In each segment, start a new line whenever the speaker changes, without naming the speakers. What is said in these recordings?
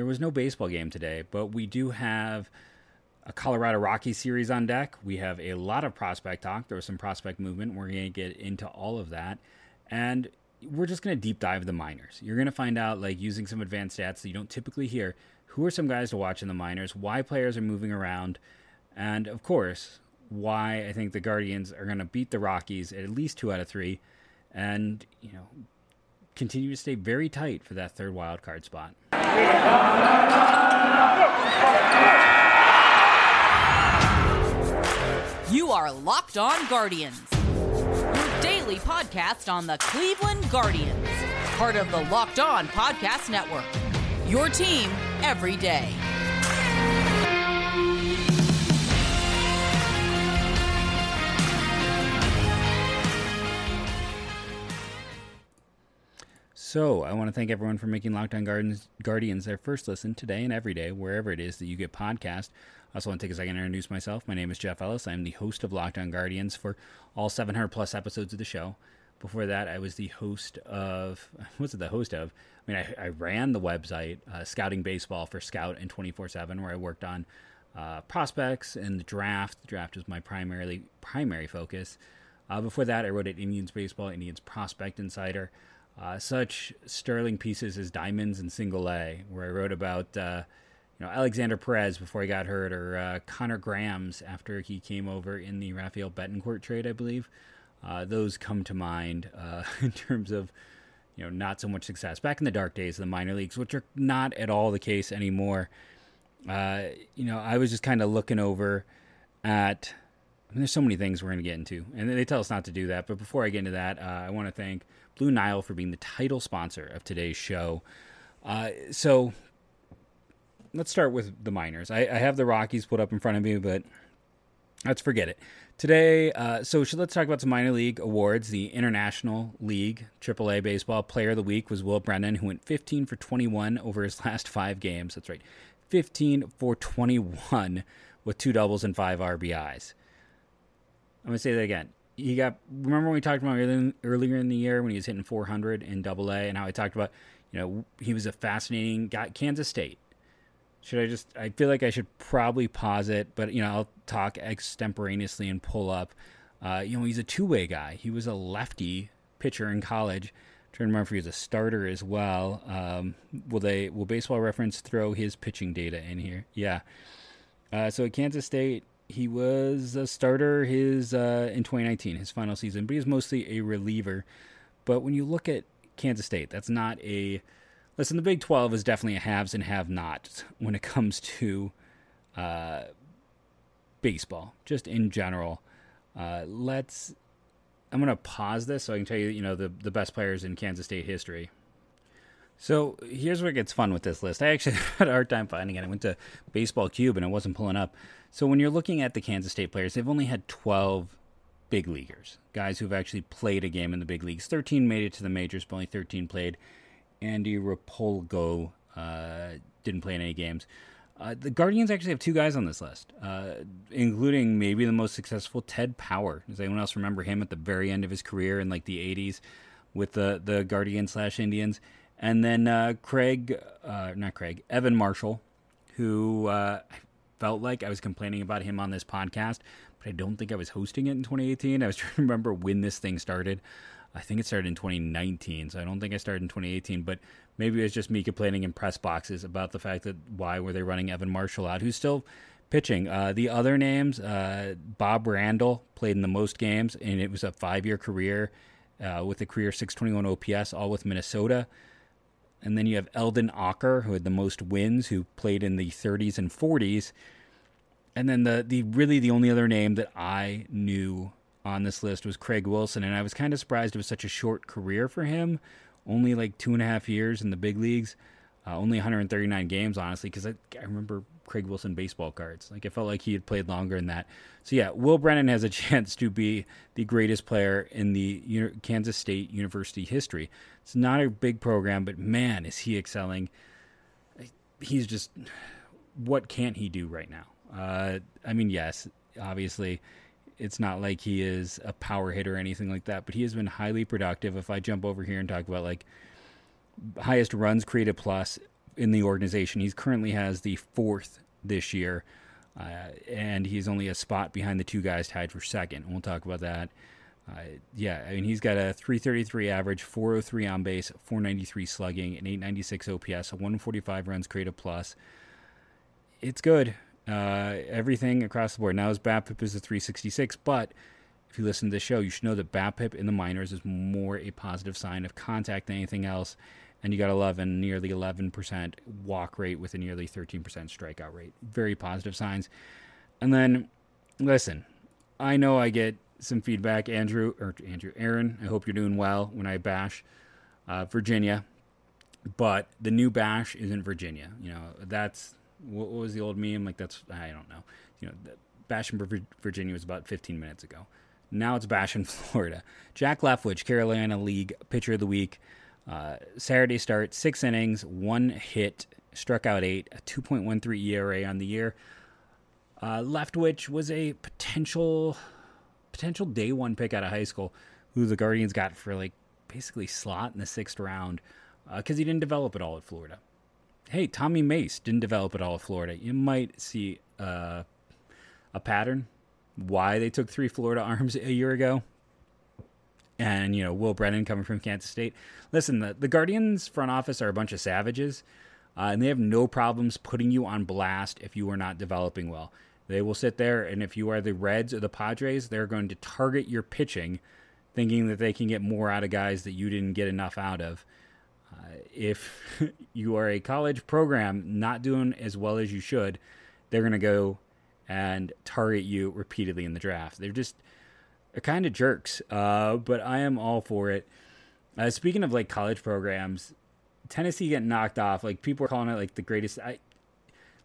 there was no baseball game today, but we do have a Colorado Rockies series on deck. We have a lot of prospect talk. There was some prospect movement. We're going to get into all of that. And we're just going to deep dive the minors. You're going to find out, like, using some advanced stats that you don't typically hear, who are some guys to watch in the minors, why players are moving around, and of course, why I think the Guardians are going to beat the Rockies at least two out of three, and you know, continue to stay very tight for that third wild card spot.
You are Locked On Guardians, your daily podcast on the Cleveland Guardians, part of the Locked On Podcast Network. Your team every day.
So, I want to thank everyone for making Locked On Guardians, Guardians their first listen today and every day, wherever it is that you get podcast. I also want to take a second to introduce myself. My name is Jeff Ellis. I'm the host of Locked On Guardians for all 700 plus episodes of the show. Before that, I was the host of, what's it the host of? I mean, I, I ran the website, uh, Scouting Baseball for Scout and 24 7, where I worked on uh, prospects and the draft. The draft was my primarily primary focus. Uh, before that, I wrote at Indians Baseball, Indians Prospect Insider. Uh, such sterling pieces as Diamonds and Single A, where I wrote about uh, you know Alexander Perez before he got hurt, or uh, Connor Graham after he came over in the Rafael Betancourt trade, I believe. Uh, those come to mind uh, in terms of you know not so much success back in the dark days of the minor leagues, which are not at all the case anymore. Uh, you know, I was just kind of looking over at. I mean, there's so many things we're going to get into, and they tell us not to do that. But before I get into that, I want to thank Blue Nile for being the title sponsor of today's show. Uh, so let's start with the minors. I, I, have the Rockies put up in front of me, but let's forget it. Today, uh, so let's talk about some minor league awards. The International League AAA Baseball Player of the Week was Will Brennan, who went 15 for 21 over his last five games. That's right, 15 for 21 with two doubles and five RBIs. I'm going to say that again he got remember when we talked about earlier in the year when he was hitting 400 in double a and how i talked about you know he was a fascinating guy kansas state. Should i just i feel like i should probably pause it but you know i'll talk extemporaneously and pull up. Uh, you know he's a two-way guy. He was a lefty pitcher in college. I'm trying to remember if he was a starter as well. Um, will they will baseball reference throw his pitching data in here? Yeah. Uh, so at kansas state he was a starter his uh, in 2019, his final season, but he was mostly a reliever. But when you look at Kansas State, that's not a listen. The Big 12 is definitely a haves and have-nots when it comes to uh, baseball, just in general. Uh, let's. I'm going to pause this so I can tell you, you know, the the best players in Kansas State history. So here's where it gets fun with this list. I actually had a hard time finding it. I went to Baseball Cube and it wasn't pulling up. So when you're looking at the Kansas State players, they've only had 12 big leaguers, guys who've actually played a game in the big leagues. 13 made it to the majors, but only 13 played. Andy Repolgo uh, didn't play in any games. Uh, the Guardians actually have two guys on this list, uh, including maybe the most successful Ted Power. Does anyone else remember him at the very end of his career in like the 80s with the the Guardians slash Indians? And then uh, Craig, uh, not Craig, Evan Marshall, who uh, felt like I was complaining about him on this podcast, but I don't think I was hosting it in 2018. I was trying to remember when this thing started. I think it started in 2019, so I don't think I started in 2018, but maybe it was just me complaining in press boxes about the fact that why were they running Evan Marshall out, who's still pitching. Uh, the other names, uh, Bob Randall played in the most games, and it was a five year career uh, with a career 621 OPS, all with Minnesota. And then you have Elden Auker, who had the most wins, who played in the 30s and 40s. And then the the really the only other name that I knew on this list was Craig Wilson, and I was kind of surprised it was such a short career for him, only like two and a half years in the big leagues, uh, only 139 games, honestly, because I, I remember Craig Wilson baseball cards. Like it felt like he had played longer than that. So yeah, Will Brennan has a chance to be the greatest player in the Kansas State University history. It's not a big program, but man, is he excelling. He's just what can't he do right now? Uh, I mean, yes, obviously, it's not like he is a power hitter or anything like that, but he has been highly productive. If I jump over here and talk about like highest runs created plus in the organization. He currently has the fourth this year, uh, and he's only a spot behind the two guys tied for second. We'll talk about that. Uh, yeah, I mean he's got a 333 average, 403 on base, 493 slugging, an 896 OPS, a 145 runs created plus. It's good. Uh, everything across the board. Now his BABIP is a 366, but if you listen to the show, you should know that BABIP in the minors is more a positive sign of contact than anything else. And you got 11, nearly 11% walk rate with a nearly 13% strikeout rate. Very positive signs. And then, listen, I know I get some feedback, Andrew or Andrew Aaron. I hope you're doing well when I bash uh, Virginia, but the new bash isn't Virginia. You know that's what was the old meme like? That's I don't know. You know, bashing Virginia was about 15 minutes ago. Now it's bashing Florida. Jack Leftwich, Carolina League Pitcher of the Week. Uh, Saturday start, six innings, one hit, struck out eight, a 2.13 ERA on the year. Uh, Leftwich was a potential potential day one pick out of high school, who the Guardians got for like basically slot in the sixth round because uh, he didn't develop at all at Florida. Hey, Tommy Mace didn't develop at all at Florida. You might see uh, a pattern why they took three Florida arms a year ago. And, you know, Will Brennan coming from Kansas State. Listen, the, the Guardians front office are a bunch of savages, uh, and they have no problems putting you on blast if you are not developing well. They will sit there, and if you are the Reds or the Padres, they're going to target your pitching, thinking that they can get more out of guys that you didn't get enough out of. Uh, if you are a college program not doing as well as you should, they're going to go and target you repeatedly in the draft. They're just they're kind of jerks, uh, but I am all for it. Uh, speaking of like college programs, Tennessee getting knocked off. Like people are calling it like the greatest. I,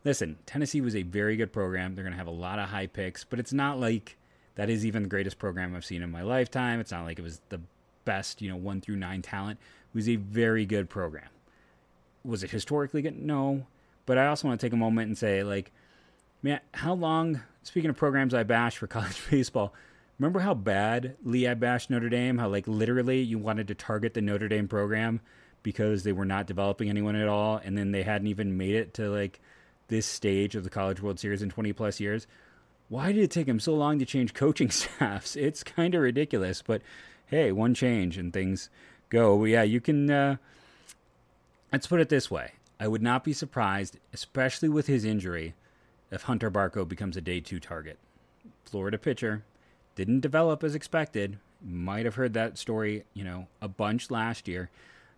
listen, Tennessee was a very good program. They're going to have a lot of high picks, but it's not like that is even the greatest program I've seen in my lifetime. It's not like it was the best, you know, one through nine talent. It was a very good program. Was it historically good? No. But I also want to take a moment and say, like, man, how long, speaking of programs I bash for college baseball, remember how bad Lee I bashed Notre Dame? How, like, literally you wanted to target the Notre Dame program because they were not developing anyone at all, and then they hadn't even made it to, like, this stage of the College World Series in 20 plus years. Why did it take him so long to change coaching staffs? It's kind of ridiculous, but hey, one change and things go. Well, yeah, you can. Uh, let's put it this way: I would not be surprised, especially with his injury, if Hunter Barco becomes a day two target. Florida pitcher didn't develop as expected. Might have heard that story, you know, a bunch last year.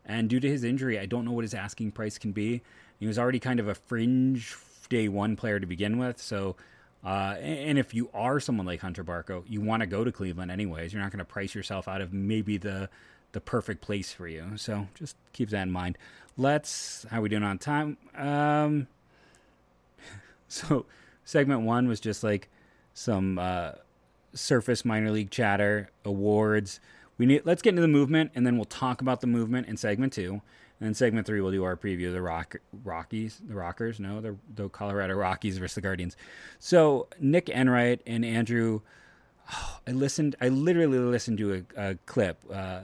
And due to his injury, I don't know what his asking price can be. He was already kind of a fringe day one player to begin with. So, uh, and if you are someone like Hunter Barco, you want to go to Cleveland anyways. You're not going to price yourself out of maybe the the perfect place for you. So just keep that in mind. Let's how we doing on time? Um, so segment one was just like some uh, surface minor league chatter awards. We need let's get into the movement, and then we'll talk about the movement in segment two. And segment three, we'll do our preview of the Rock, Rockies, the Rockers, no, the, the Colorado Rockies versus the Guardians. So Nick Enright and Andrew, oh, I listened, I literally listened to a, a clip. Uh,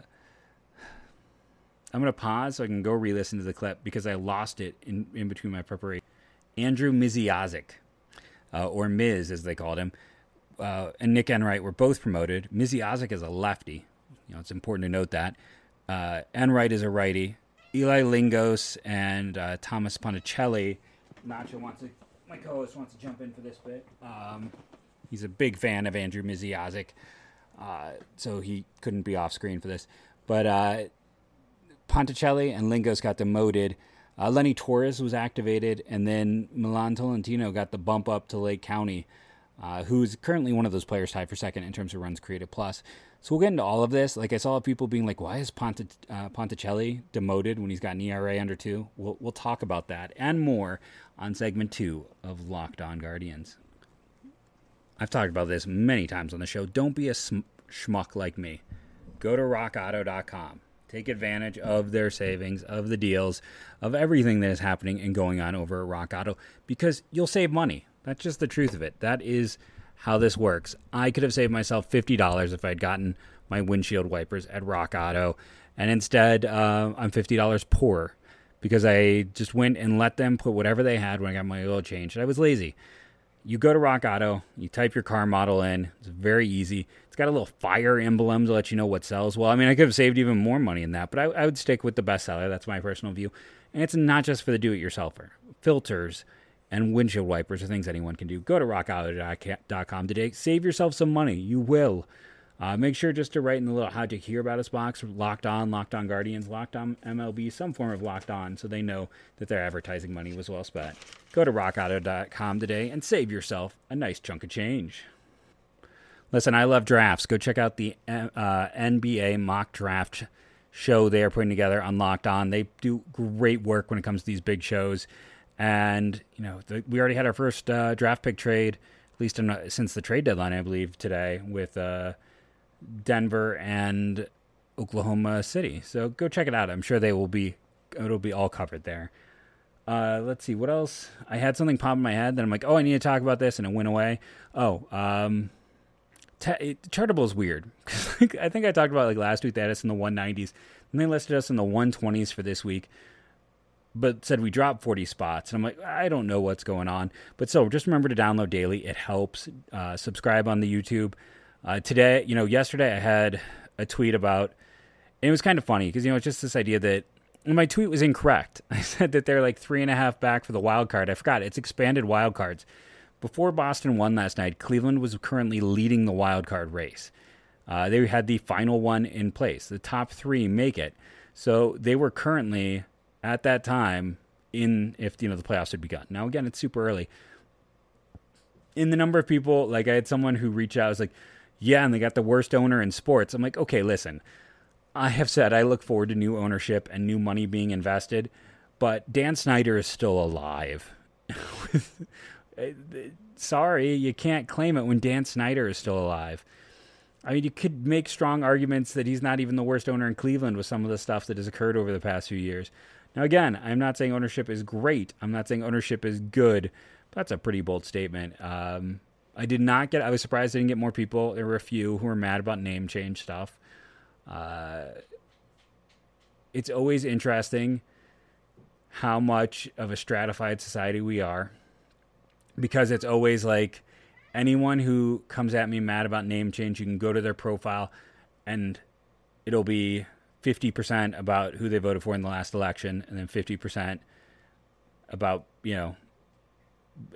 I'm going to pause so I can go re listen to the clip because I lost it in, in between my preparation. Andrew Misiaszek, uh, or Miz as they called him, uh, and Nick Enright were both promoted. Misiaszek is a lefty. You know, it's important to note that. Uh, Enright is a righty. Eli Lingos and uh, Thomas Ponticelli. Nacho wants to, my co-host wants to jump in for this bit. Um, he's a big fan of Andrew Misiaszek, uh, so he couldn't be off screen for this. But uh, Ponticelli and Lingos got demoted. Uh, Lenny Torres was activated, and then Milan Tolentino got the bump up to Lake County, uh, who's currently one of those players tied for second in terms of runs created plus. So we'll get into all of this. Like I saw people being like, "Why is Ponte- uh, Ponticelli demoted when he's got an ERA under two? We'll we'll talk about that and more on segment two of Locked On Guardians. I've talked about this many times on the show. Don't be a sm- schmuck like me. Go to RockAuto.com. Take advantage of their savings, of the deals, of everything that is happening and going on over at Rock Auto because you'll save money. That's just the truth of it. That is how this works. I could have saved myself $50 if I'd gotten my windshield wipers at Rock Auto, and instead uh, I'm $50 poorer because I just went and let them put whatever they had when I got my oil changed. I was lazy. You go to Rock Auto, you type your car model in. It's very easy. It's got a little fire emblem to let you know what sells well. I mean, I could have saved even more money in that, but I, I would stick with the bestseller. That's my personal view. And it's not just for the do-it-yourselfer. Filters and windshield wipers are things anyone can do. Go to rockauto.com today. Save yourself some money. You will. Uh, make sure just to write in the little how'd you hear about us box, locked on, locked on Guardians, locked on MLB, some form of locked on, so they know that their advertising money was well spent. Go to rockauto.com today and save yourself a nice chunk of change. Listen, I love drafts. Go check out the uh, NBA mock draft show they are putting together on Locked On. They do great work when it comes to these big shows. And, you know, the, we already had our first uh, draft pick trade, at least in, uh, since the trade deadline, I believe, today with uh, Denver and Oklahoma City. So go check it out. I'm sure they will be, it'll be all covered there. Uh, let's see what else. I had something pop in my head that I'm like, oh, I need to talk about this, and it went away. Oh, um, Chartable is weird because I think I talked about like last week they had us in the 190s, and they listed us in the 120s for this week, but said we dropped 40 spots. And I'm like, I don't know what's going on. But so just remember to download daily. It helps. Uh, subscribe on the YouTube. Uh, today, you know, yesterday I had a tweet about, it was kind of funny because you know it's just this idea that my tweet was incorrect. I said that they're like three and a half back for the wild card. I forgot it's expanded wild cards. Before Boston won last night, Cleveland was currently leading the wild card race. Uh, they had the final one in place. The top three make it, so they were currently at that time in if you know the playoffs had begun. Now again, it's super early. In the number of people, like I had someone who reached out, was like, "Yeah," and they got the worst owner in sports. I'm like, okay, listen. I have said I look forward to new ownership and new money being invested, but Dan Snyder is still alive. Sorry, you can't claim it when Dan Snyder is still alive. I mean, you could make strong arguments that he's not even the worst owner in Cleveland with some of the stuff that has occurred over the past few years. Now, again, I'm not saying ownership is great. I'm not saying ownership is good. that's a pretty bold statement. Um, I did not get. I was surprised I didn't get more people. There were a few who were mad about name change stuff. Uh, it's always interesting how much of a stratified society we are because it's always like anyone who comes at me mad about name change, you can go to their profile and it'll be 50% about who they voted for in the last election and then 50% about, you know,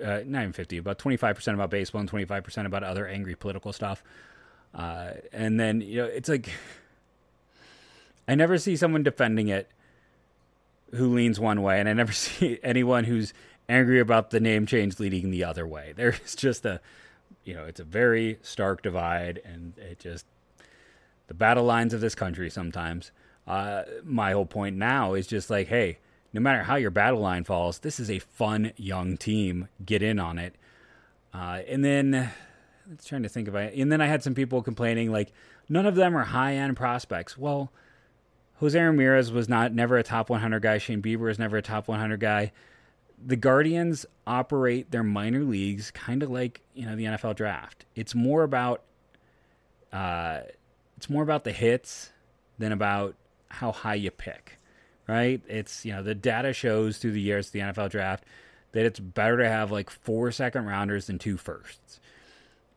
uh, not even 50, about 25% about baseball and 25% about other angry political stuff. Uh, and then, you know, it's like, I never see someone defending it who leans one way, and I never see anyone who's angry about the name change leading the other way. There's just a, you know, it's a very stark divide, and it just the battle lines of this country sometimes. Uh, my whole point now is just like, hey, no matter how your battle line falls, this is a fun young team. Get in on it. Uh, and then let's trying to think of it. And then I had some people complaining like none of them are high end prospects. Well, Jose Ramirez was not never a top 100 guy. Shane Bieber is never a top 100 guy the Guardians operate their minor leagues kind of like you know the NFL draft. It's more about uh, it's more about the hits than about how high you pick, right? It's you know the data shows through the years the NFL draft that it's better to have like four second rounders than two firsts,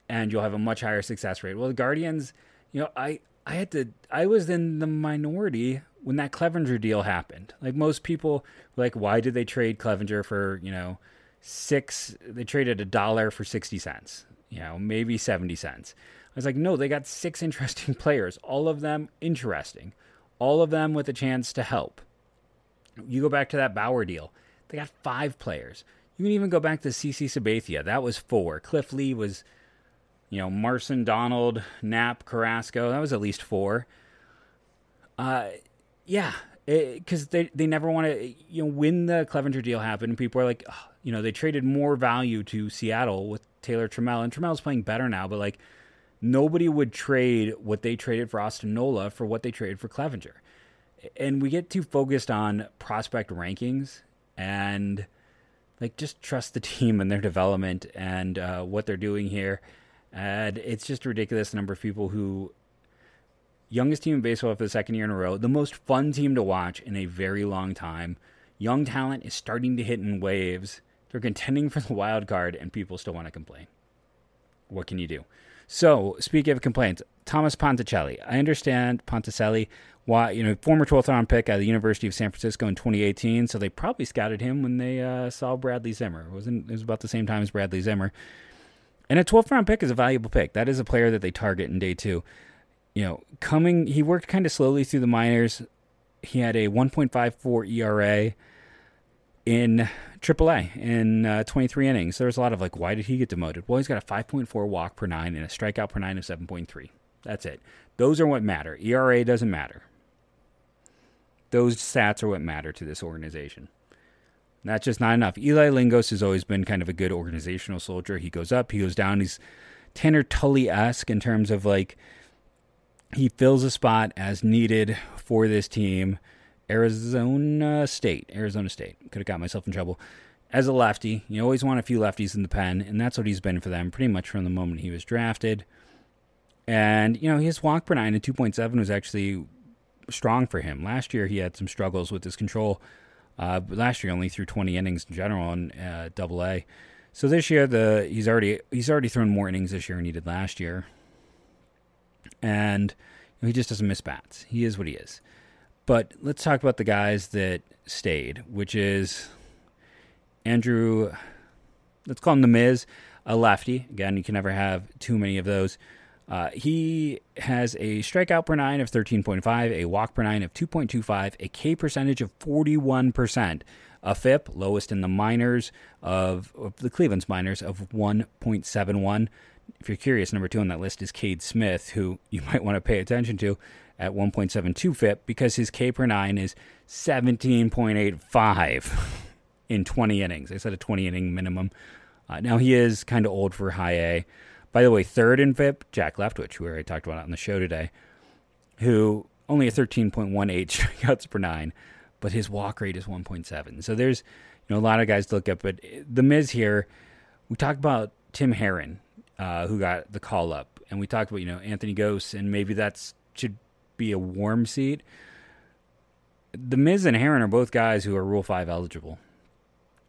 and you'll have a much higher success rate. Well, the Guardians, you know, I I had to I was in the minority when that Clevinger deal happened. Like most people, like why did they trade Clevinger for you know six? They traded a dollar for sixty cents. You know, maybe seventy cents. I was like, no, they got six interesting players, all of them interesting, all of them with a chance to help. You go back to that Bauer deal, they got five players. You can even go back to CC Sabathia, that was four. Cliff Lee was, you know, Marson, Donald, Knapp, Carrasco, that was at least four. Uh, yeah, because they they never want to. You know, when the Clevinger deal happened, people are like, oh, you know, they traded more value to Seattle with Taylor Trammell, and Trammell's playing better now, but like nobody would trade what they traded for Austin Nola for what they traded for Clevinger. And we get too focused on prospect rankings and like just trust the team and their development and uh, what they're doing here. And it's just a ridiculous number of people who youngest team in baseball for the second year in a row, the most fun team to watch in a very long time. Young talent is starting to hit in waves. They're contending for the wild card, and people still want to complain. What can you do? So, speaking of complaints, Thomas Ponticelli. I understand Ponticelli, why you know former 12th round pick at the University of San Francisco in 2018. So they probably scouted him when they uh, saw Bradley Zimmer. It wasn't it was about the same time as Bradley Zimmer. And a 12th round pick is a valuable pick. That is a player that they target in day two. You know, coming he worked kind of slowly through the minors. He had a 1.54 ERA in AAA in uh, 23 innings. There was a lot of like, why did he get demoted? Well, he's got a 5.4 walk per nine and a strikeout per nine of 7.3. That's it. Those are what matter. ERA doesn't matter. Those stats are what matter to this organization. That's just not enough. Eli Lingos has always been kind of a good organizational soldier. He goes up, he goes down. He's Tanner Tully esque in terms of like he fills a spot as needed for this team. Arizona State, Arizona State. Could have got myself in trouble. As a lefty, you always want a few lefties in the pen, and that's what he's been for them pretty much from the moment he was drafted. And, you know, his walk per nine at 2.7 was actually strong for him. Last year, he had some struggles with his control. Uh, last year, only threw 20 innings in general in uh, Double A. So this year, the he's already he's already thrown more innings this year than he did last year, and he just doesn't miss bats. He is what he is. But let's talk about the guys that stayed, which is Andrew. Let's call him the Miz, a lefty. Again, you can never have too many of those. Uh, he has a strikeout per nine of 13.5, a walk per nine of 2.25, a K percentage of 41%, a FIP, lowest in the minors of, of the Cleveland's minors, of 1.71. If you're curious, number two on that list is Cade Smith, who you might want to pay attention to at 1.72 FIP because his K per nine is 17.85 in 20 innings. I said a 20 inning minimum. Uh, now he is kind of old for high A. By the way, third in FIP, Jack Leftwich, who I talked about on the show today, who only a 13.18 strikeouts per nine, but his walk rate is 1.7. So there's you know a lot of guys to look at, but the Miz here, we talked about Tim Herrin, uh, who got the call up, and we talked about you know Anthony Gose, and maybe that's should be a warm seat. The Miz and Herrin are both guys who are Rule Five eligible.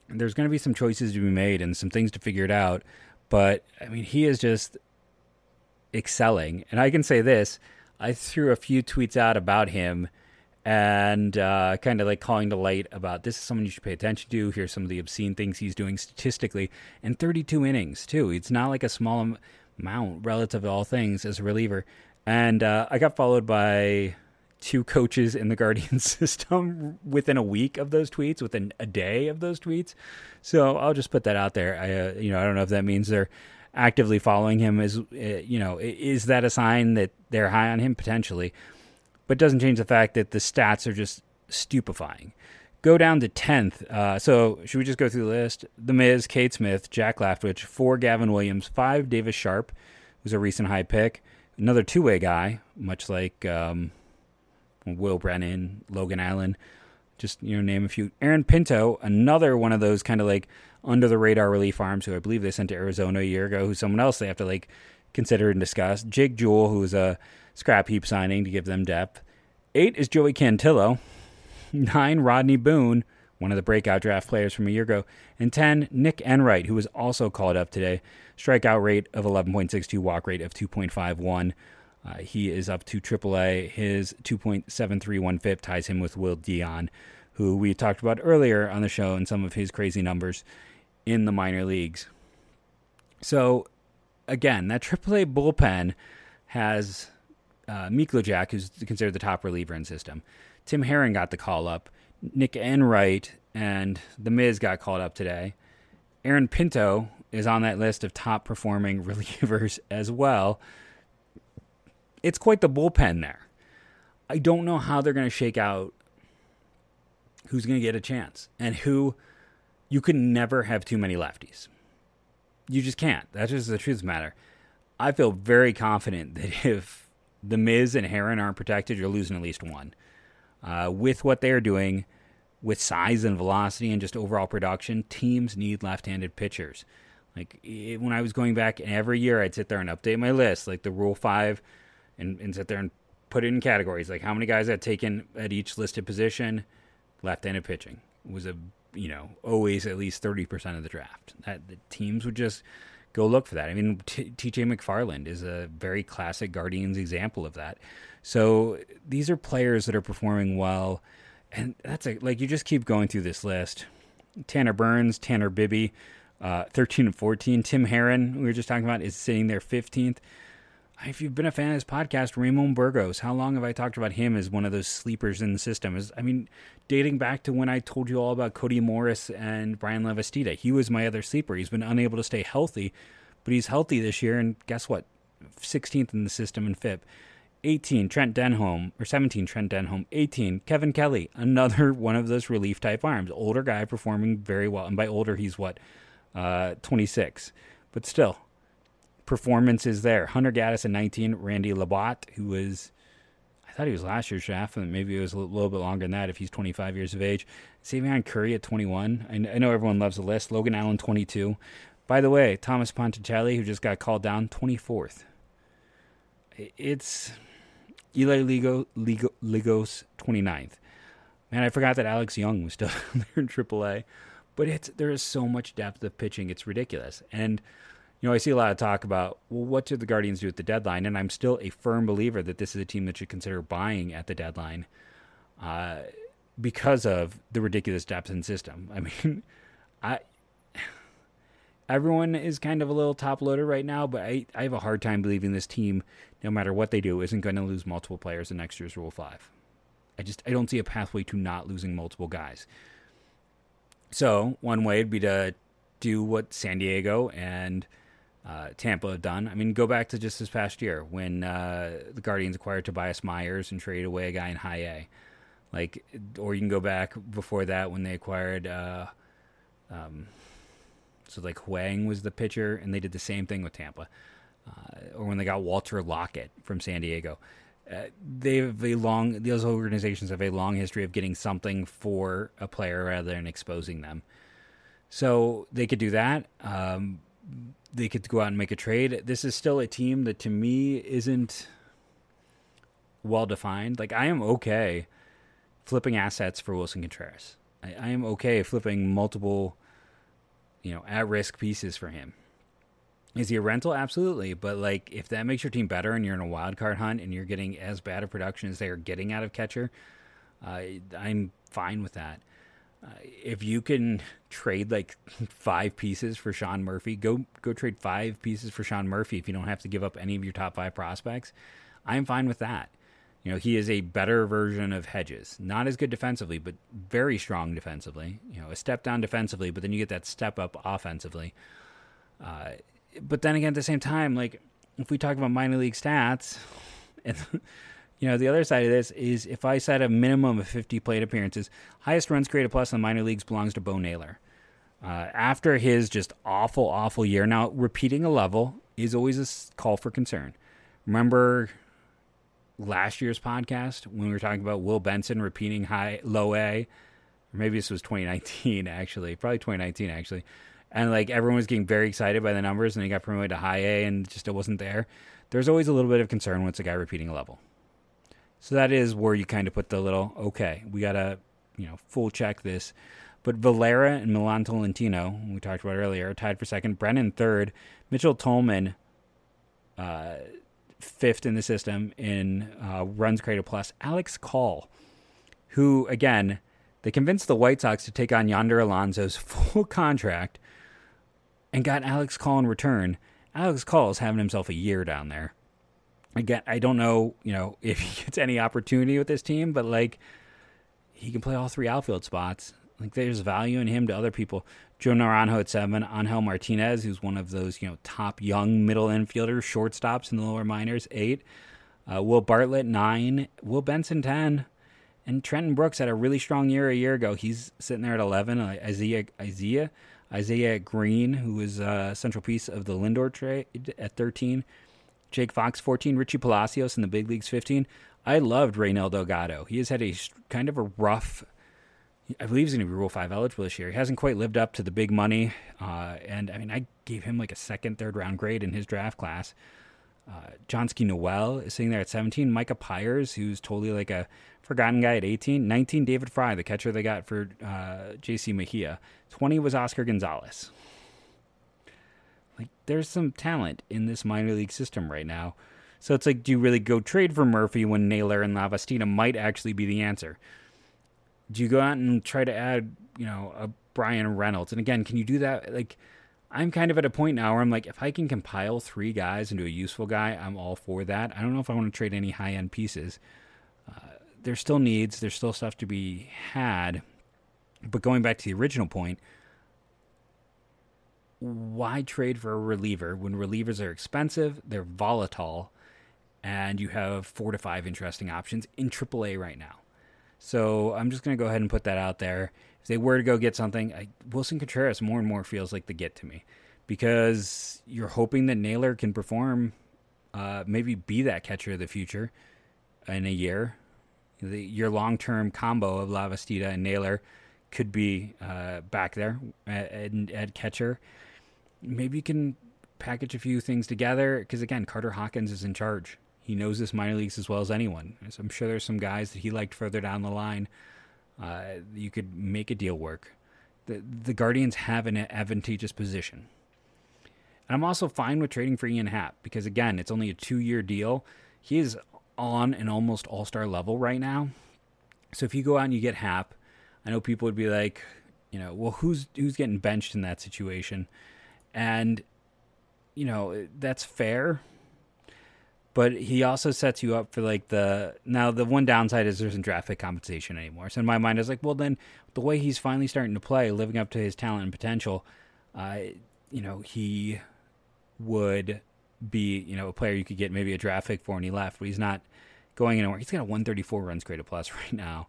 There's going to be some choices to be made and some things to figure it out. But I mean, he is just excelling. And I can say this I threw a few tweets out about him and uh, kind of like calling to light about this is someone you should pay attention to. Here's some of the obscene things he's doing statistically. And 32 innings, too. It's not like a small amount relative to all things as a reliever. And uh, I got followed by two coaches in the Guardian system within a week of those tweets, within a day of those tweets. So I'll just put that out there. I, uh, you know, I don't know if that means they're actively following him. Is uh, you know, is that a sign that they're high on him potentially? But doesn't change the fact that the stats are just stupefying. Go down to tenth. Uh, so should we just go through the list? The Miz, Cade Smith, Jack Leftwich, four Gavin Williams, five Davis Sharpe, who's a recent high pick. Another two-way guy, much like um, Will Brennan, Logan Allen, just you know name a few. Aaron Pinto, another one of those kind of like under the radar relief arms who I believe they sent to Arizona a year ago, who's someone else they have to like consider and discuss. Jake Jewell, who's a scrap heap signing to give them depth. Eight is Joey Cantillo. Nine, Rodney Boone, one of the breakout draft players from a year ago. And 10, Nick Enright, who was also called up today. Strikeout rate of 11.62, walk rate of 2.51. Uh, he is up to AAA. His 2.731 FIP ties him with Will Dion, who we talked about earlier on the show and some of his crazy numbers in the minor leagues. So, again, that AAA bullpen has uh, Jack, who's considered the top reliever in system. Tim Herrin got the call up. Nick Enright and The Miz got called up today. Aaron Pinto is on that list of top performing relievers as well it's quite the bullpen there. I don't know how they're going to shake out who's going to get a chance and who you can never have too many lefties. You just can't. That's just the truth of the matter. I feel very confident that if the Miz and Herrin aren't protected, you're losing at least one. Uh, with what they're doing, with size and velocity and just overall production, teams need left-handed pitchers. Like it, when I was going back, every year I'd sit there and update my list, like the Rule Five and, and sit there and put it in categories like how many guys I've taken at each listed position, left-handed pitching. was a you know always at least thirty percent of the draft. That the teams would just go look for that. I mean, T.J. McFarland is a very classic Guardians example of that. So these are players that are performing well, and that's a, like you just keep going through this list. Tanner Burns, Tanner Bibby, uh, 13 and 14. Tim Herrin, we were just talking about, is sitting there 15th. If you've been a fan of this podcast, Ramon Burgos, how long have I talked about him as one of those sleepers in the system? Is I mean, dating back to when I told you all about Cody Morris and Bryan Lavastida, he was my other sleeper. He's been unable to stay healthy, but he's healthy this year, and guess what? 16th in the system in FIP. 18, Trent Denholm, or 17, Trent Denholm. 18, Kevin Kelly, another one of those relief type arms. Older guy performing very well. And by older, he's what? Uh, 26. But still, performance is there. Hunter Gaddis at 19, Randy Labaut, who was, I thought he was last year's draft, and maybe it was a little bit longer than that if he's 25 years of age. Xzavion Curry at 21. I, I know everyone loves the list. Logan Allen, 22. By the way, Thomas Ponticelli, who just got called down, 24th. It's Eli Ligo, Ligo, Ligos 29th. Man, I forgot that Alex Young was still there in AAA. But it's there is so much depth of pitching, it's ridiculous. And you know, I see a lot of talk about well, what should the Guardians do at the deadline? And I'm still a firm believer that this is a team that should consider buying at the deadline, uh, because of the ridiculous depth and system. I mean, I everyone is kind of a little top loader right now, but I, I have a hard time believing this team, no matter what they do, isn't going to lose multiple players in next year's Rule 5. I just I don't see a pathway to not losing multiple guys. So one way would be to do what San Diego and uh, Tampa have done. I mean, go back to just this past year when uh, the Guardians acquired Tobias Myers and traded away a guy in High A. Like, or you can go back before that when they acquired uh, um, so like Huang was the pitcher, and they did the same thing with Tampa. Uh, or when they got Walker Lockett from San Diego. Uh, they have a long; those organizations have a long history of getting something for a player rather than exposing them. So they could do that. Um, they could go out and make a trade. This is still a team that, to me, isn't well defined. Like I am okay flipping assets for Willson Contreras. I, I am okay flipping multiple you know, at risk pieces for him. Is he a rental? Absolutely. But like if that makes your team better and you're in a wild card hunt and you're getting as bad a production as they are getting out of catcher, uh, I'm fine with that. If you can trade like five pieces for Sean Murphy, go go trade five pieces for Sean Murphy if you don't have to give up any of your top five prospects. I'm fine with that. You know, he is a better version of Hedges. Not as good defensively, but very strong defensively. You know, a step down defensively, but then you get that step up offensively. Uh, but then again, at the same time, like if we talk about minor league stats, and you know, the other side of this is if I set a minimum of 50 plate appearances, highest runs created plus in the minor leagues belongs to Bo Naylor. Uh, after his just awful, awful year, now repeating a level is always a call for concern. Remember last year's podcast when we were talking about Will Benson repeating high low A, or maybe this was 2019 actually, probably 2019 actually, and like everyone was getting very excited by the numbers, and he got promoted to high A, and just it wasn't there. There's always a little bit of concern it's a guy repeating a level. So that is where you kind of put the little okay, we gotta you know full check this. But Valera and Milan Tolentino, we talked about earlier, tied for second. Brennan third. Mitchell Tolman. Uh, fifth in the system in uh, runs created plus. Alex Call, who again they convinced the White Sox to take on Yonder Alonso's full contract and got Alex Call in return. Alex Call is having himself a year down there. Again, I don't know, you know, if he gets any opportunity with this team, but like he can play all three outfield spots. Like there's value in him to other people. Joe Naranjo at seven, Angel Martinez, who's one of those you know top young middle infielders, shortstops in the lower minors, eight. Uh, Will Bartlett nine, Will Benson ten, and Trenton Brooks had a really strong year a year ago. He's sitting there at eleven. Uh, Isaiah Isaiah Isaiah Green, who was a central piece of the Lindor trade at thirteen. Jake Fox fourteen. Richie Palacios in the big leagues fifteen. I loved Reynel Delgado. He has had a kind of a rough I believe he's going to be Rule 5 eligible this year. He hasn't quite lived up to the big money. Uh, and I mean, I gave him like a second, third round grade in his draft class. Uh, Johnsky Noel is sitting there at 17. Micah Pyers, who's totally like a forgotten guy at 18. 19, David Fry, the catcher they got for uh, JC Mejia. 20 was Oscar Gonzalez. Like, there's some talent in this minor league system right now. So it's like, do you really go trade for Murphy when Naylor and Lavastida might actually be the answer? Do you go out and try to add, you know, a Bryan Reynolds? And again, can you do that? Like, I'm kind of at a point now where I'm like, if I can compile three guys into a useful guy, I'm all for that. I don't know if I want to trade any high end pieces. Uh, there's still needs, there's still stuff to be had. But going back to the original point, why trade for a reliever when relievers are expensive, they're volatile, and you have four to five interesting options in AAA right now? So I'm just going to go ahead and put that out there if they were to go get something, I, Willson Contreras more and more feels like the get to me because you're hoping that Naylor can perform, uh, maybe be that catcher of the future in a year. The, your long term combo of Lavastida and Naylor could be uh, back there at, at, at, catcher. Maybe you can package a few things together because, again, Carter Hawkins is in charge. He knows this minor leagues as well as anyone. So I'm sure there's some guys that he liked further down the line uh, you could make a deal work. The the Guardians have an advantageous position. And I'm also fine with trading for Ian Happ because again, it's only a two year deal. He is on an almost all star level right now. So if you go out and you get Happ, I know people would be like, you know, well, who's who's getting benched in that situation? And you know, that's fair but he also sets you up for like the now the one downside is there isn't draft pick compensation anymore. So in my mind, I was like, well, then the way he's finally starting to play, living up to his talent and potential, uh, you know, he would be you know a player you could get maybe a draft pick for, and he left, but he's not going anywhere. He's got a 134 runs created plus right now,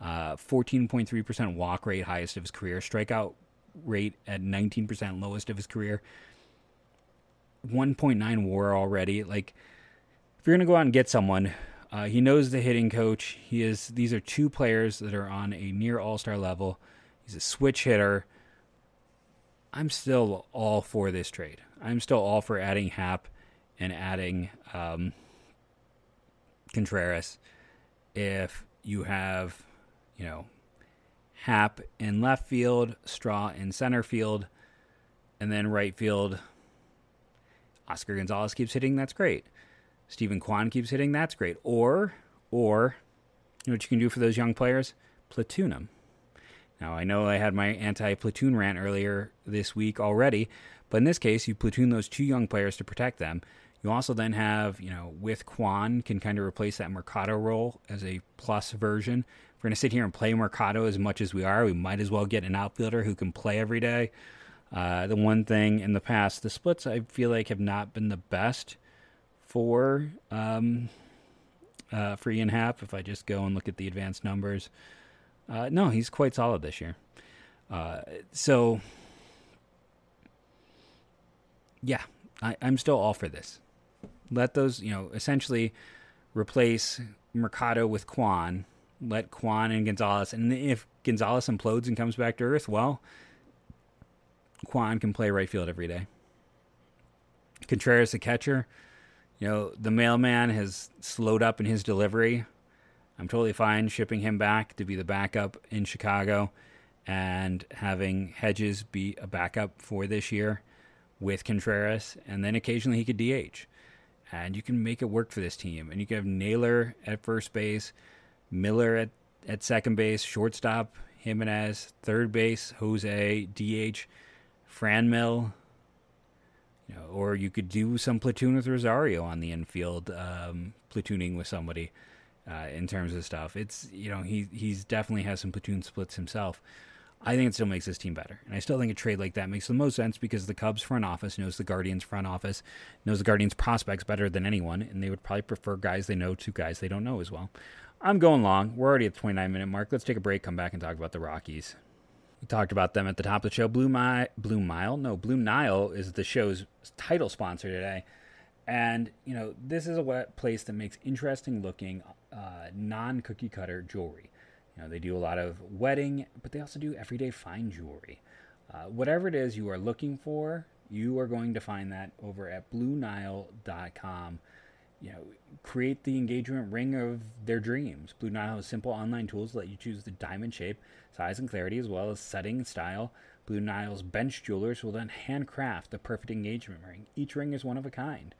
uh, 14.3% walk rate, highest of his career, strikeout rate at 19%, lowest of his career, 1.9 WAR already, like if you're going to go out and get someone, uh, he knows the hitting coach. He is. These are two players that are on a near All Star level. He's a switch hitter. I'm still all for this trade. I'm still all for adding Happ and adding um, Contreras. If you have, you know, Happ in left field, Straw in center field, and then right field, Oscar Gonzalez keeps hitting, that's great. Steven Kwan keeps hitting, that's great. Or, or, you know what you can do for those young players? Platoon them. Now, I know I had my anti platoon rant earlier this week already, but in this case, you platoon those two young players to protect them. You also then have, you know, with Kwan can kind of replace that Mercado role as a plus version. If we're going to sit here and play Mercado as much as we are, we might as well get an outfielder who can play every day. Uh, the one thing in the past, the splits I feel like have not been the best for um, uh, for Ian Happ. If I just go and look at the advanced numbers, uh, no, he's quite solid this year. Uh, so, yeah, I, I'm still all for this. Let those, you know, essentially replace Mercado with Kwan. Let Kwan and Gonzalez, and if Gonzalez implodes and comes back to earth, well, Kwan can play right field every day. Contreras, the catcher, you know, the mailman has slowed up in his delivery. I'm totally fine shipping him back to be the backup in Chicago and having Hedges be a backup for this year with Contreras, and then occasionally he could DH. And you can make it work for this team. And you can have Naylor at first base, Miller at, at second base, shortstop, Jimenez, third base, Jose, DH, Franmil, you know, or you could do some platoon with Rosario on the infield, um, platooning with somebody uh, in terms of stuff. It's you know he he's definitely has some platoon splits himself. I think it still makes this team better, and I still think a trade like that makes the most sense because the Cubs front office knows the Guardians front office knows the Guardians prospects better than anyone, and they would probably prefer guys they know to guys they don't know as well. I'm going long. We're already at the 29 minute mark. Let's take a break. Come back and talk about the Rockies. We talked about them at the top of the show. Blue, Mi- Blue Mile, no, Blue Nile is the show's title sponsor today. And, you know, this is a place that makes interesting looking uh, non cookie cutter jewelry. You know, they do a lot of wedding, but they also do everyday fine jewelry. Uh, whatever it is you are looking for, You are going to find that over at BlueNile.com. You know, create the engagement ring of their dreams. Blue Nile has simple online tools that let you choose the diamond shape, size, and clarity, as well as setting and style. Blue Nile's bench jewelers will then handcraft the perfect engagement ring. Each ring is one of a kind.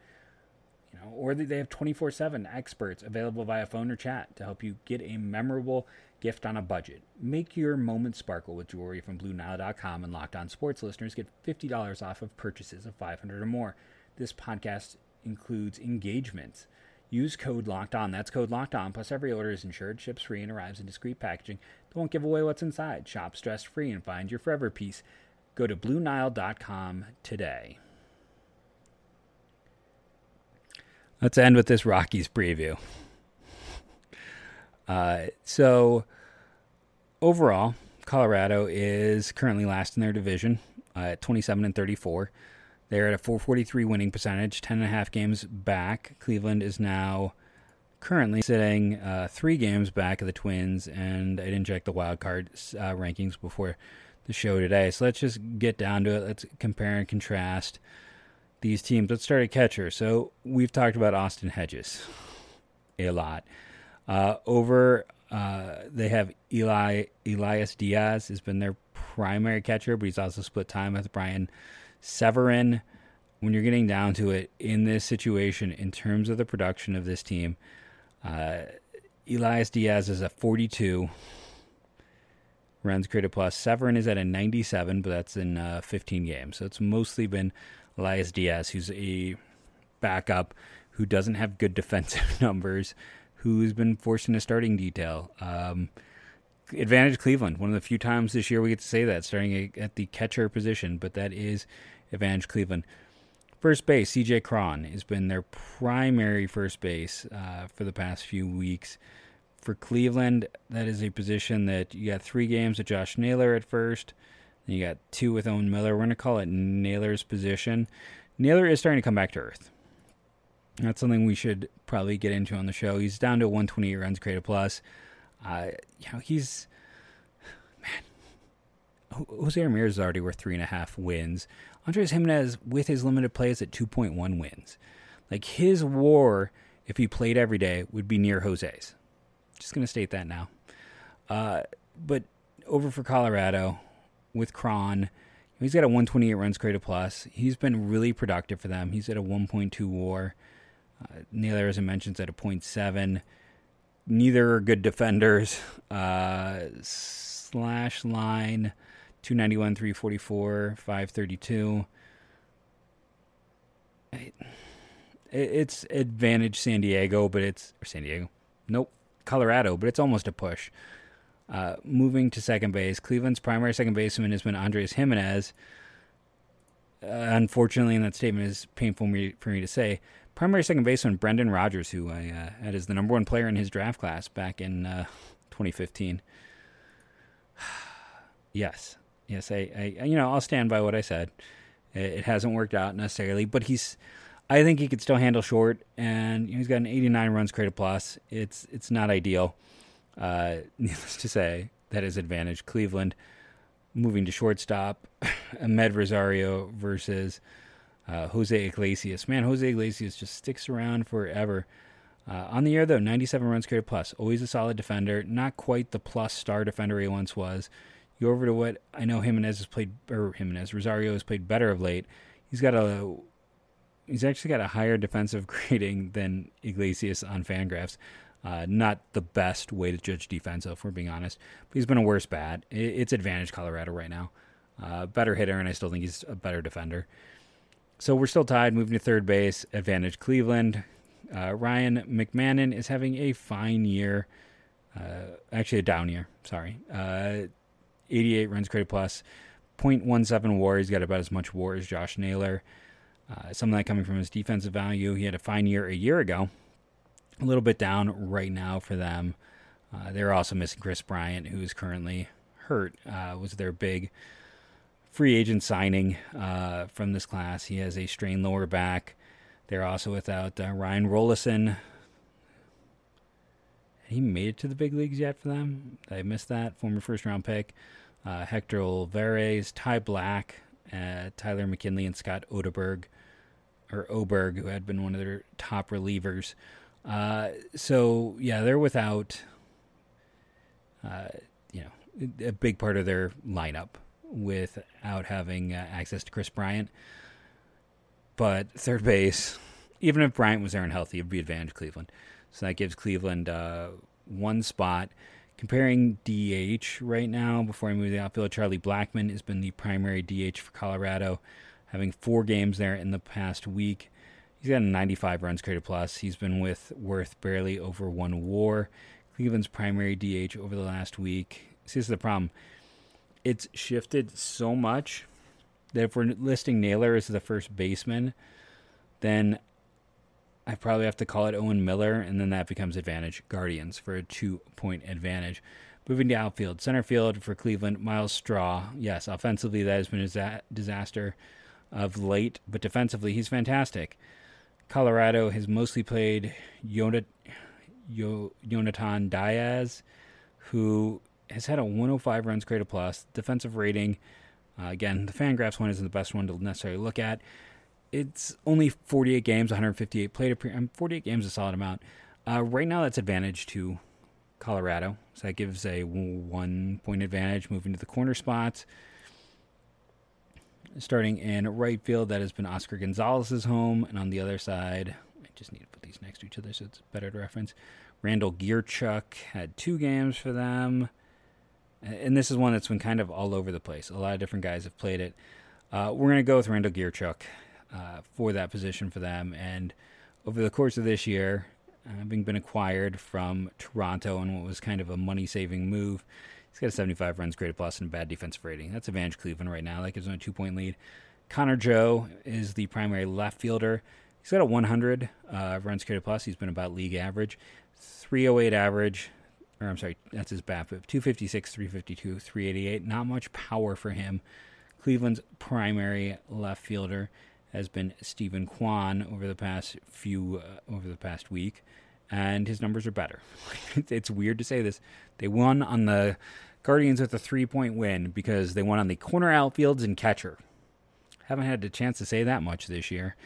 You know, or they have 24/7 experts available via phone or chat to help you get a memorable gift on a budget. Make your moment sparkle with jewelry from BlueNile.com and Locked On Sports listeners get $50 off of purchases of 500 or more. This podcast includes engagements. Use code Locked On. That's code Locked On. Plus, every order is insured, ships free, and arrives in discreet packaging. Don't give away what's inside. Shop stress free and find your forever piece. Go to BlueNile.com today. Let's end with this Rockies preview. Uh, so, overall, Colorado is currently last in their division uh, at 27 and 34. They're at a 443 winning percentage, 10 and a half games back. Cleveland is now currently sitting uh, three games back of the Twins, and I didn't check the wild card uh, rankings before the show today. So let's just get down to it. Let's compare and contrast these teams. Let's start at catcher. So we've talked about Austin Hedges a lot. Uh, over, uh, they have Eli Elias Diaz has been their primary catcher, but he's also split time with Brian Serven. When you're getting down to it in this situation, in terms of the production of this team, uh, Elias Diaz is a 42 runs created plus. Serven is at a 97, but that's in uh, 15 games. So it's mostly been Elias Diaz, who's a backup who doesn't have good defensive numbers, who's been forced into starting detail. Um, advantage Cleveland. One of the few times this year we get to say that, starting at the catcher position, but that is advantage Cleveland. First base, CJ Cron has been their primary first base uh, for the past few weeks. For Cleveland, that is a position that you got three games with Josh Naylor at first. You got two with Owen Miller. We're going to call it Naylor's position. Naylor is starting to come back to earth. That's something we should probably get into on the show. He's down to 128 runs created plus. Uh, you know, he's man. Jose Ramirez is already worth three and a half wins. Andres Gimenez, with his limited plays, at 2.1 wins. Like his WAR, if he played every day, would be near Jose's. Just gonna state that now. Uh, but over for Colorado with Cron, he's got a 128 runs created plus. He's been really productive for them. He's at a 1.2 WAR. Uh, Naylor, as I mentioned, at a 0.7 neither are good defenders. Uh, slash line 291, 344, 532. It's advantage San Diego, but it's San Diego. Nope, Colorado, but it's almost a push. Uh, moving to second base, Cleveland's primary second baseman has been Andres Gimenez. Uh, unfortunately, and that statement is painful me, for me to say, primary second baseman Brendan Rodgers, who I uh, had as the number one player in his draft class back in uh, 2015. yes, yes, I, I, you know, I'll stand by what I said. It, it, hasn't worked out necessarily, but he's, I think he could still handle short, and he's got an 89 runs created plus. It's, it's not ideal. Uh, needless to say, that is advantage Cleveland. Moving to shortstop, Amed Rosario versus uh, Jose Iglesias. Man, Jose Iglesias just sticks around forever. Uh, on the year, though, 97 runs created plus. Always a solid defender. Not quite the plus star defender he once was. You over to what I know Jimenez has played, or Gimenez, Rosario has played better of late. He's got a, he's actually got a higher defensive grading than Iglesias on Fangraphs. Uh, not the best way to judge defense, if we're being honest. But he's been a worse bat. It's advantage Colorado right now. Uh, better hitter, and I still think he's a better defender. So we're still tied, moving to third base, advantage Cleveland. Uh, Ryan McMahon is having a fine year, uh, actually a down year. Sorry, uh, 88 runs created plus, 0.17 WAR. He's got about as much WAR as Josh Naylor. Uh, some of that coming from his defensive value. He had a fine year a year ago. A little bit down right now for them. Uh, they're also missing Kris Bryant, who is currently hurt. Uh, was their big free agent signing uh, from this class. He has a strained lower back. They're also without uh, Ryan Rolison. He made it to the big leagues yet for them? I missed that. Former first round pick. Uh, Hector Olivera, Ty Blach, uh, Tyler McKinley and Scott Odeberg, or Oberg, who had been one of their top relievers. Uh, so yeah, they're without, uh, you know, a big part of their lineup without having uh, access to Kris Bryant. But third base, even if Bryant was there and healthy, it would be advantage Cleveland. So that gives Cleveland uh, one spot. Comparing DH right now, before I move the outfield, Charlie Blackmon has been the primary DH for Colorado, having four games there in the past week. He's got a 95 runs created plus. He's been with Worth barely over one WAR. Cleveland's primary DH over the last week. See, this is the problem. It's shifted so much that if we're listing Naylor as the first baseman, then I probably have to call it Owen Miller, and then that becomes advantage Guardians for a two point advantage. Moving to outfield, center field for Cleveland, Myles Straw. Yes, offensively, that has been a disaster of late, but defensively, he's fantastic. Colorado has mostly played Yonathan Diaz, who has had a 105 runs created plus, defensive rating. Uh, again, the Fangraphs one isn't the best one to necessarily look at. It's only 48 games, 158 played. Um, 48 games is a solid amount. Uh, right now, that's advantage to Colorado, so that gives a one point advantage moving to the corner spots. Starting in right field, that has been Oscar Gonzalez's home, and on the other side, I just need to put these next to each other so it's better to reference. Randall Grichuk had two games for them, and this is one that's been kind of all over the place. A lot of different guys have played it. Uh, we're going to go with Randall Grichuk uh, for that position for them, and over the course of this year, having been acquired from Toronto and what was kind of a money-saving move He's got a 75 runs created plus and a bad defensive rating. That's advantage Cleveland right now. That gives him a two point lead. Connor Joe is the primary left fielder. He's got a 100 uh, runs created plus. He's been about league average. 308 average, or I'm sorry, that's his BABIP. 256, 352, 388. Not much power for him. Cleveland's primary left fielder has been Steven Kwan over the past few uh, over the past week and his numbers are better. it's weird to say this. They won on the Guardians with a three point win because they won on the corner outfields and catcher. Haven't had a chance to say that much this year.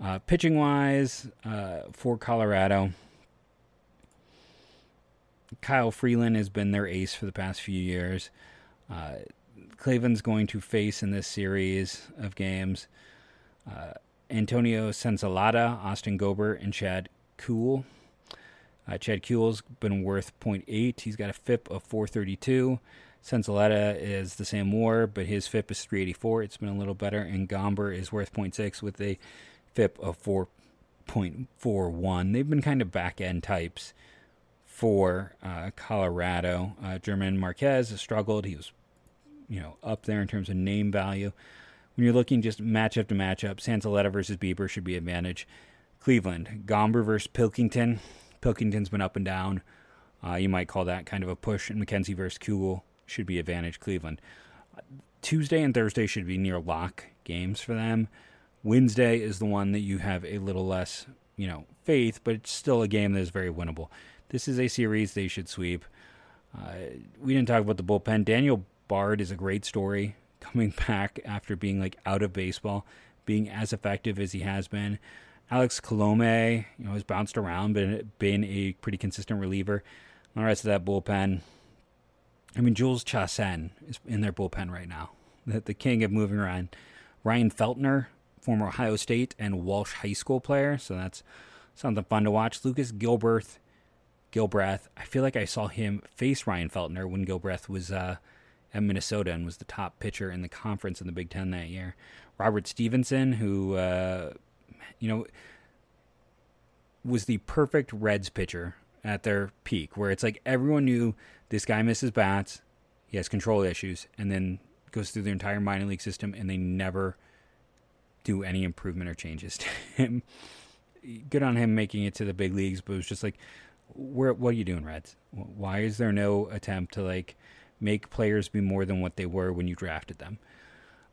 Uh, pitching wise, uh, for Colorado, Kyle Freeland has been their ace for the past few years. Uh, Cleveland's going to face in this series of games uh, Antonio Senzatela, Austin Gomber, and Chad Kuhl. Uh, Chad Kuhl's been worth 0.8. He's got a FIP of 432. Senzatela is the same war, but his FIP is 384. It's been a little better. And Gomber is worth 0.6 with a FIP of 4.41. They've been kind of back end types for uh, Colorado. Uh, German Marquez struggled. He was, you know, up there in terms of name value. When you're looking just matchup to matchup, Senzatela versus Bieber should be advantage. Cleveland, Gomber versus Pilkington. Pilkington's been up and down. Uh, you might call that kind of a push. And McKenzie versus Kugel should be advantage Cleveland. Tuesday and Thursday should be near lock games for them. Wednesday is the one that you have a little less, you know, faith, but it's still a game that is very winnable. This is a series they should sweep. Uh, we didn't talk about the bullpen. Daniel Bard is a great story coming back after being like out of baseball, being as effective as he has been. Alex Colome, you know, has bounced around, but been a pretty consistent reliever. the rest of that bullpen, I mean, Jhoulys Chacin is in their bullpen right now. The, the king of moving around. Ryan Feltner, former Ohio State and Walsh High School player, so that's something fun to watch. Lucas Gilbert, Gilbreath. I feel like I saw him face Ryan Feltner when Gilbreath was uh, at Minnesota and was the top pitcher in the conference in the Big Ten that year. Robert Stephenson, who uh, you know, was the perfect Reds pitcher at their peak, where it's like everyone knew this guy misses bats, he has control issues, and then goes through the entire minor league system, and they never do any improvement or changes to him. Good on him making it to the big leagues, but it was just like, where what are you doing, Reds? Why is there no attempt to like make players be more than what they were when you drafted them?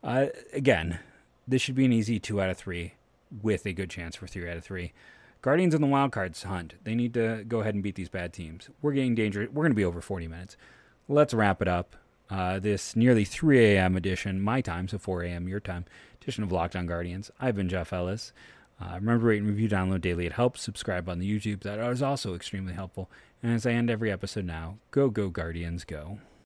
Uh, again, this should be an easy two out of three with a good chance for three out of three. Guardians in the wild cards hunt. They need to go ahead and beat these bad teams. We're getting dangerous. We're going to be over 40 minutes. Let's wrap it up. uh, this nearly 3 a.m. edition, my time, so 4 a.m. your time, edition of Locked On Guardians. I've been Jeff Ellis. Uh, remember, rate and review, download daily. It helps. Subscribe on the YouTube. That is also extremely helpful. And as I end every episode now, go, go, Guardians, go.